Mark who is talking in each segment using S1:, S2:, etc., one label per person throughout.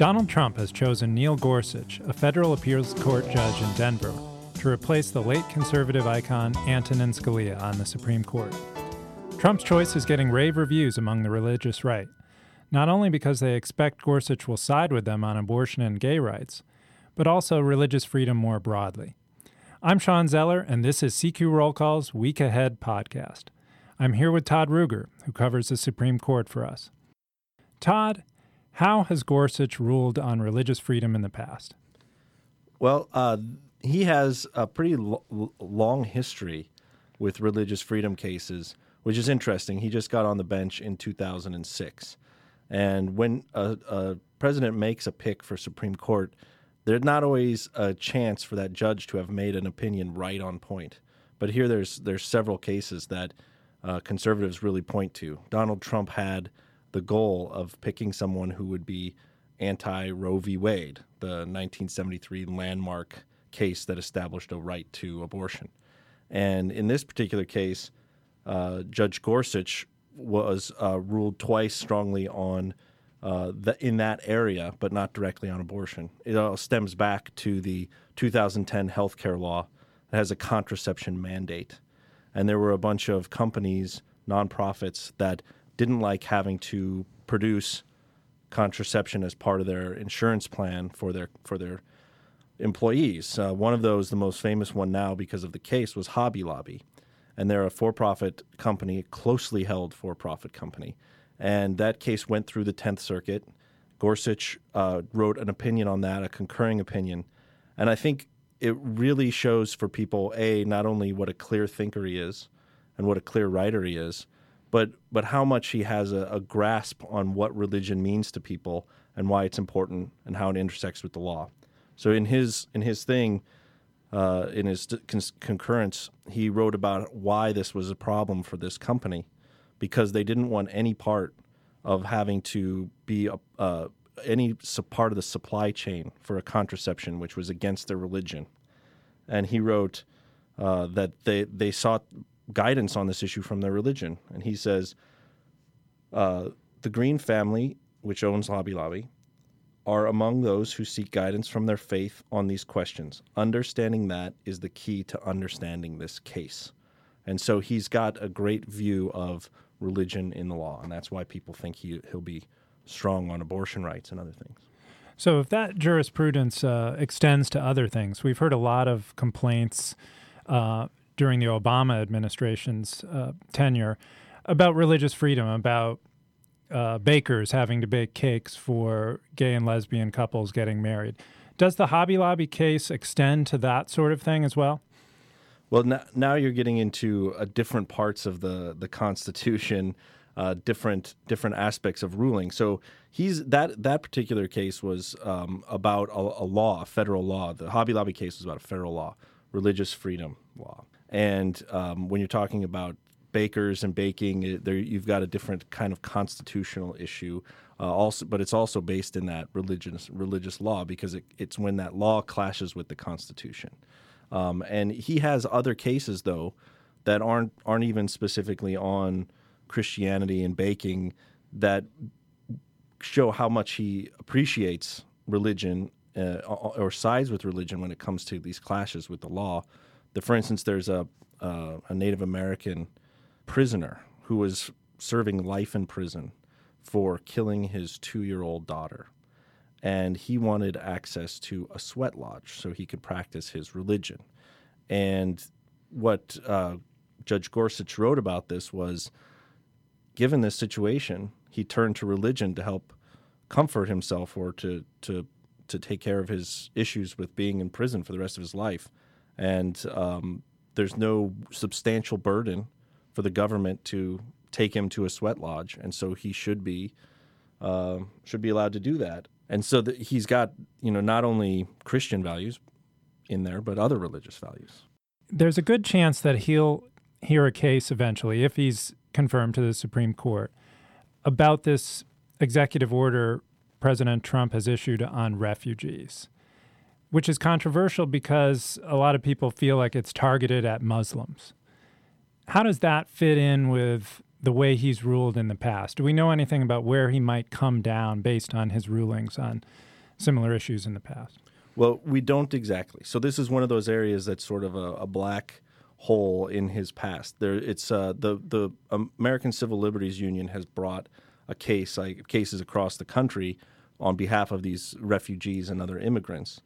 S1: Donald Trump has chosen Neil Gorsuch, a federal appeals court judge in Denver, to replace the late conservative icon Antonin Scalia on the Supreme Court. Trump's choice is getting rave reviews among the religious right, not only because they expect Gorsuch will side with them on abortion and gay rights, but also religious freedom more broadly. I'm Sean Zeller, and this is CQ Roll Call's Week Ahead podcast. I'm here with Todd Ruger, who covers the Supreme Court for us. Todd, how has Gorsuch ruled on religious freedom in the past?
S2: Well, uh, he has a pretty lo- long history with religious freedom cases, which is interesting. He just got on the bench in 2006. And when a, a president makes a pick for Supreme Court, there's not always a chance for that judge to have made an opinion right on point. But here, there's there's several cases that uh, conservatives really point to. Donald Trump had the goal of picking someone who would be anti Roe v. Wade, the 1973 landmark case that established a right to abortion. And in this particular case, uh, Judge Gorsuch was uh, ruled twice strongly on uh, the, in that area, but not directly on abortion. It all stems back to the 2010 health care law that has a contraception mandate. And there were a bunch of companies, nonprofits, that didn't like having to produce contraception as part of their insurance plan for their for their employees. Uh, one of those, the most famous one now because of the case, was Hobby Lobby, and they're a for-profit company, closely held for-profit company, and that case went through the Tenth Circuit. Gorsuch uh, wrote an opinion on that, a concurring opinion, and I think it really shows for people a not only what a clear thinker he is and what a clear writer he is, but but how much he has a, a grasp on what religion means to people and why it's important and how it intersects with the law. So in his in his thing, uh, in his con- concurrence, he wrote about why this was a problem for this company, because they didn't want any part of having to be a, uh, any part of the supply chain for a contraception, which was against their religion. And he wrote uh, that they they sought guidance on this issue from their religion, and he says uh, the Green family, which owns Hobby Lobby, are among those who seek guidance from their faith on these questions. Understanding that is the key to understanding this case. And so he's got a great view of religion in the law, and that's why people think he, he'll be strong on abortion rights and other things.
S1: So, if that jurisprudence uh, extends to other things, we've heard a lot of complaints uh, during the Obama administration's uh, tenure about religious freedom, about uh, bakers having to bake cakes for gay and lesbian couples getting married. Does the Hobby Lobby case extend to that sort of thing as well?
S2: Well, now, now you're getting into uh, different parts of the the Constitution, uh, different different aspects of ruling. So he's that that particular case was um, about a, a, law, a federal law. The Hobby Lobby case was about a federal law, religious freedom law. And um, when you're talking about bakers and baking, there you've got a different kind of constitutional issue. Uh, also, but it's also based in that religious religious law because it, it's when that law clashes with the Constitution. Um, and he has other cases though that aren't aren't even specifically on Christianity and baking that show how much he appreciates religion uh, or sides with religion when it comes to these clashes with the law. The, for instance, there's a uh, a Native American prisoner who was serving life in prison for killing his two year old daughter. And he wanted access to a sweat lodge so he could practice his religion. And what uh, Judge Gorsuch wrote about this was given this situation, he turned to religion to help comfort himself or to, to, to take care of his issues with being in prison for the rest of his life. And um, there's no substantial burden for the government to take him to a sweat lodge, and so he should be uh, should be allowed to do that. And so the, he's got you know not only Christian values in there, but other religious values.
S1: There's a good chance that he'll hear a case eventually, if he's confirmed to the Supreme Court, about this executive order President Trump has issued on refugees, which is controversial because a lot of people feel like it's targeted at Muslims. How does that fit in with the way he's ruled in the past? Do we know anything about where he might come down based on his rulings on similar issues in the past.
S2: Well, we don't exactly. So this is one of those areas that's sort of a, a black hole in his past. There, it's uh, the the American Civil Liberties Union has brought a case, like cases across the country, on behalf of these refugees and other immigrants.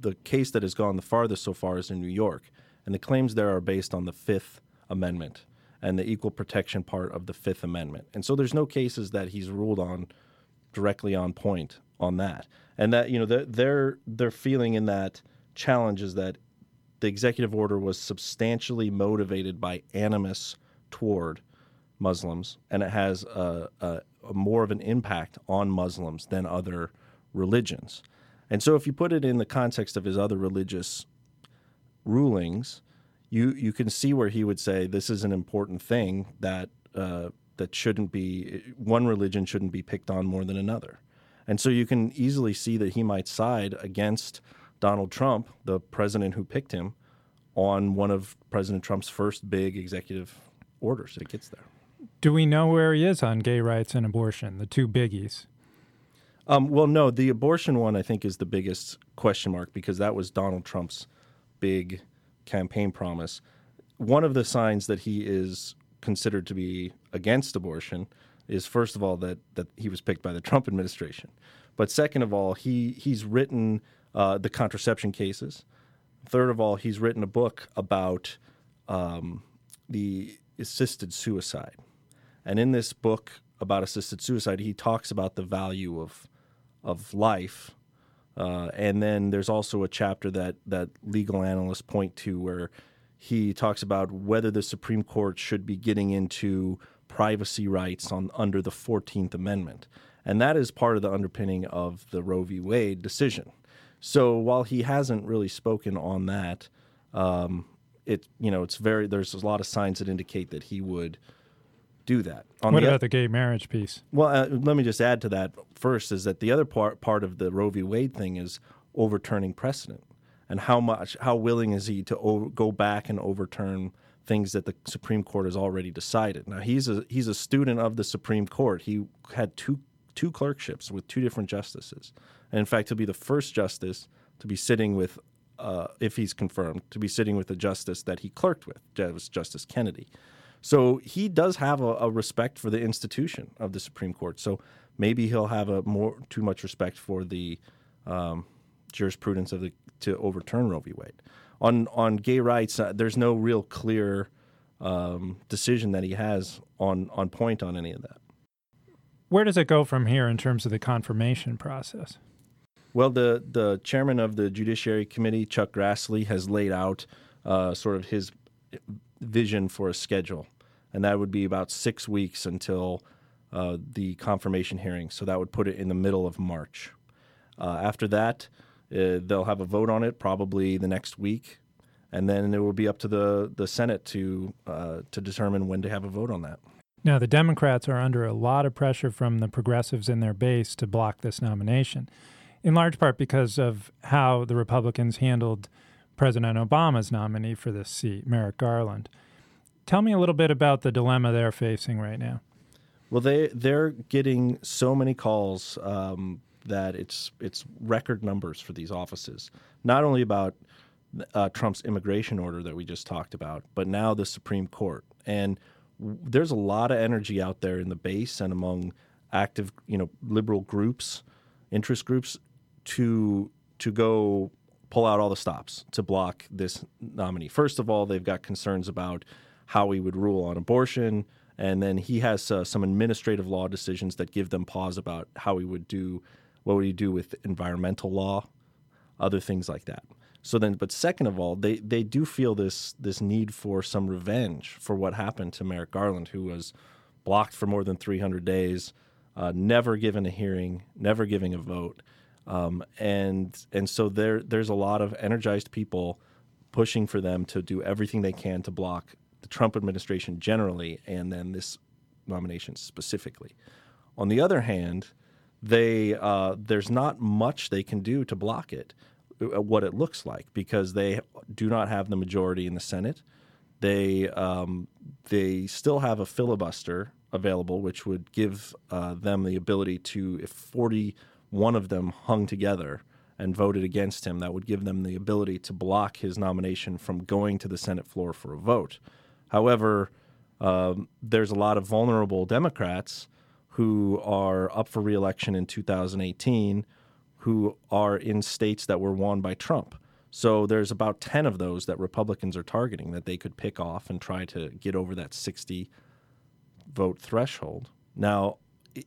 S2: The case that has gone the farthest so far is in New York, and the claims there are based on the Fifth Amendment and the equal protection part of the Fifth Amendment. And so there's no cases that he's ruled on directly on point on that. And that you know their their feeling in that challenge is that the executive order was substantially motivated by animus toward Muslims, and it has a, a, a more of an impact on Muslims than other religions. And so, if you put it in the context of his other religious rulings, you you can see where he would say this is an important thing that uh, that shouldn't be one religion shouldn't be picked on more than another, and so you can easily see that he might side against Donald Trump, the president who picked him, on one of President Trump's first big executive orders. It gets there.
S1: Do we know where he is on gay rights and abortion, the two biggies?
S2: Um, well, no, the abortion one I think is the biggest question mark because that was Donald Trump's big campaign promise. One of the signs that he is considered to be against abortion is first of all that that he was picked by the Trump administration, but second of all he he's written uh, the contraception cases. Third of all, he's written a book about um, the assisted suicide, and in this book about assisted suicide, he talks about the value of of life uh, and then there's also a chapter that that legal analysts point to where he talks about whether the Supreme Court should be getting into privacy rights on under the 14th Amendment. And that is part of the underpinning of the Roe v. Wade decision. So while he hasn't really spoken on that, um, it you know it's very there's a lot of signs that indicate that he would do that.
S1: On what the, about the gay marriage piece?
S2: Well, uh, let me just add to that first is that the other part part of the Roe v. Wade thing is overturning precedent, and how much how willing is he to over, go back and overturn things that the Supreme Court has already decided. Now he's a he's a student of the Supreme Court. He had two two clerkships with two different justices, and in fact, he'll be the first justice to be sitting with. Uh, if he's confirmed to be sitting with a justice that he clerked with, that was Justice Kennedy. So he does have a, a, respect for the institution of the Supreme Court. So maybe he'll have a more too much respect for the um, jurisprudence of the to overturn Roe v. Wade. On on gay rights, uh, there's no real clear um, decision that he has on on point on any of that.
S1: Where does it go from here in terms of the confirmation process?
S2: Well, the the chairman of the Judiciary Committee, Chuck Grassley, has laid out uh, sort of his vision for a schedule, and that would be about six weeks until uh, the confirmation hearing. So that would put it in the middle of March. Uh, after that, uh, they'll have a vote on it probably the next week, and then it will be up to the the Senate to uh, to determine when to have a vote on that.
S1: Now, the Democrats are under a lot of pressure from the progressives in their base to block this nomination, in large part because of how the Republicans handled President Obama's nominee for this seat, Merrick Garland. Tell me a little bit about the dilemma they're facing right now.
S2: Well, they they're getting so many calls um, that it's it's record numbers for these offices. Not only about uh, Trump's immigration order that we just talked about, but now the Supreme Court. And w- there's a lot of energy out there in the base and among active, you know, liberal groups, interest groups, to to go pull out all the stops to block this nominee. First of all, they've got concerns about how he would rule on abortion, and then he has uh, some administrative law decisions that give them pause about how he would do what would he do with environmental law, other things like that. So then, but second of all, they they do feel this this need for some revenge for what happened to Merrick Garland, who was blocked for more than 300 days, uh, never given a hearing, never giving a vote. Um, and and so there there's a lot of energized people pushing for them to do everything they can to block the Trump administration generally, and then this nomination specifically. On the other hand, they uh, there's not much they can do to block it, uh, what it looks like, because they do not have the majority in the Senate. They um, they still have a filibuster available, which would give uh, them the ability to, if 40 one of them hung together and voted against him, that would give them the ability to block his nomination from going to the Senate floor for a vote. However, um, there's a lot of vulnerable Democrats who are up for reelection in 2018 who are in states that were won by Trump. So there's about 10 of those that Republicans are targeting that they could pick off and try to get over that 60 vote threshold. Now,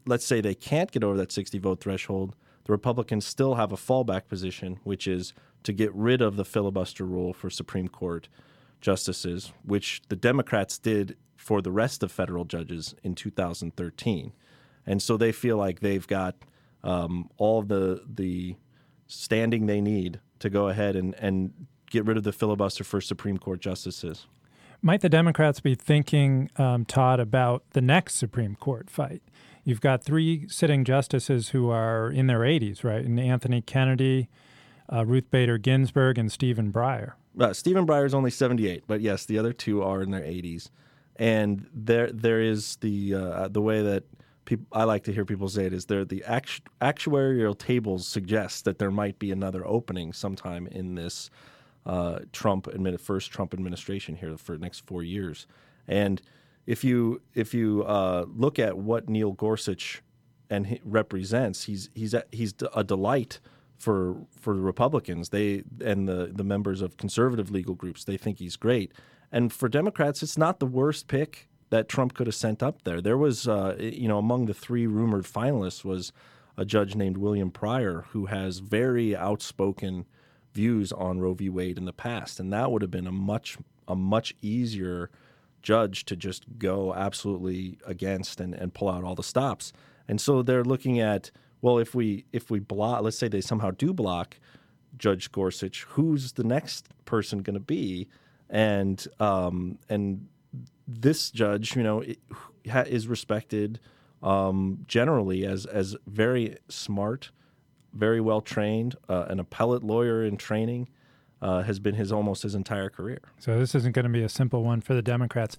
S2: let's say they can't get over that 60 vote threshold, the Republicans still have a fallback position, which is to get rid of the filibuster rule for Supreme Court justices, which the Democrats did for the rest of federal judges in 2013. And so they feel like they've got um, all the the standing they need to go ahead and, and get rid of the filibuster for Supreme Court justices.
S1: Might the Democrats be thinking, um, Todd, about the next Supreme Court fight? You've got three sitting justices who are in their 80s, right? And Anthony Kennedy, uh, Ruth Bader Ginsburg, and Stephen Breyer.
S2: Uh, Stephen Breyer is only 78, but yes, the other two are in their 80s. And there, there is the uh, the way that I like to hear people say it is there the actu- actuarial tables suggest that there might be another opening sometime in this uh, Trump admitted first Trump administration here for the next four years. And if you if you uh, look at what Neil Gorsuch and he represents, he's he's a, he's a delight for for the Republicans. They and the the members of conservative legal groups. They think he's great. And for Democrats, it's not the worst pick that Trump could have sent up there. There was, uh, you know, among the three rumored finalists was a judge named William Pryor who has very outspoken views on Roe v. Wade in the past, and that would have been a much a much easier judge to just go absolutely against and, and pull out all the stops. And so they're looking at well, if we if we block, let's say they somehow do block Judge Gorsuch, who's the next person going to be? And um, and this judge, you know, is respected um, generally as as very smart, very well trained, uh, an appellate lawyer in training. Uh, has been his almost his entire career.
S1: So this isn't going to be a simple one for the Democrats.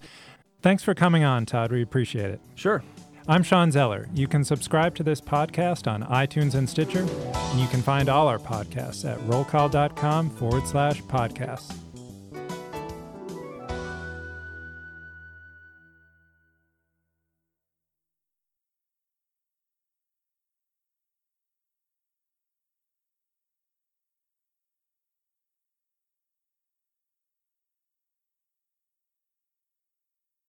S1: Thanks for coming on, Todd. We appreciate it.
S2: Sure.
S1: I'm Sean Zeller. You can subscribe to this podcast on iTunes and Stitcher, and you can find all our podcasts at rollcall.com forward slash podcasts.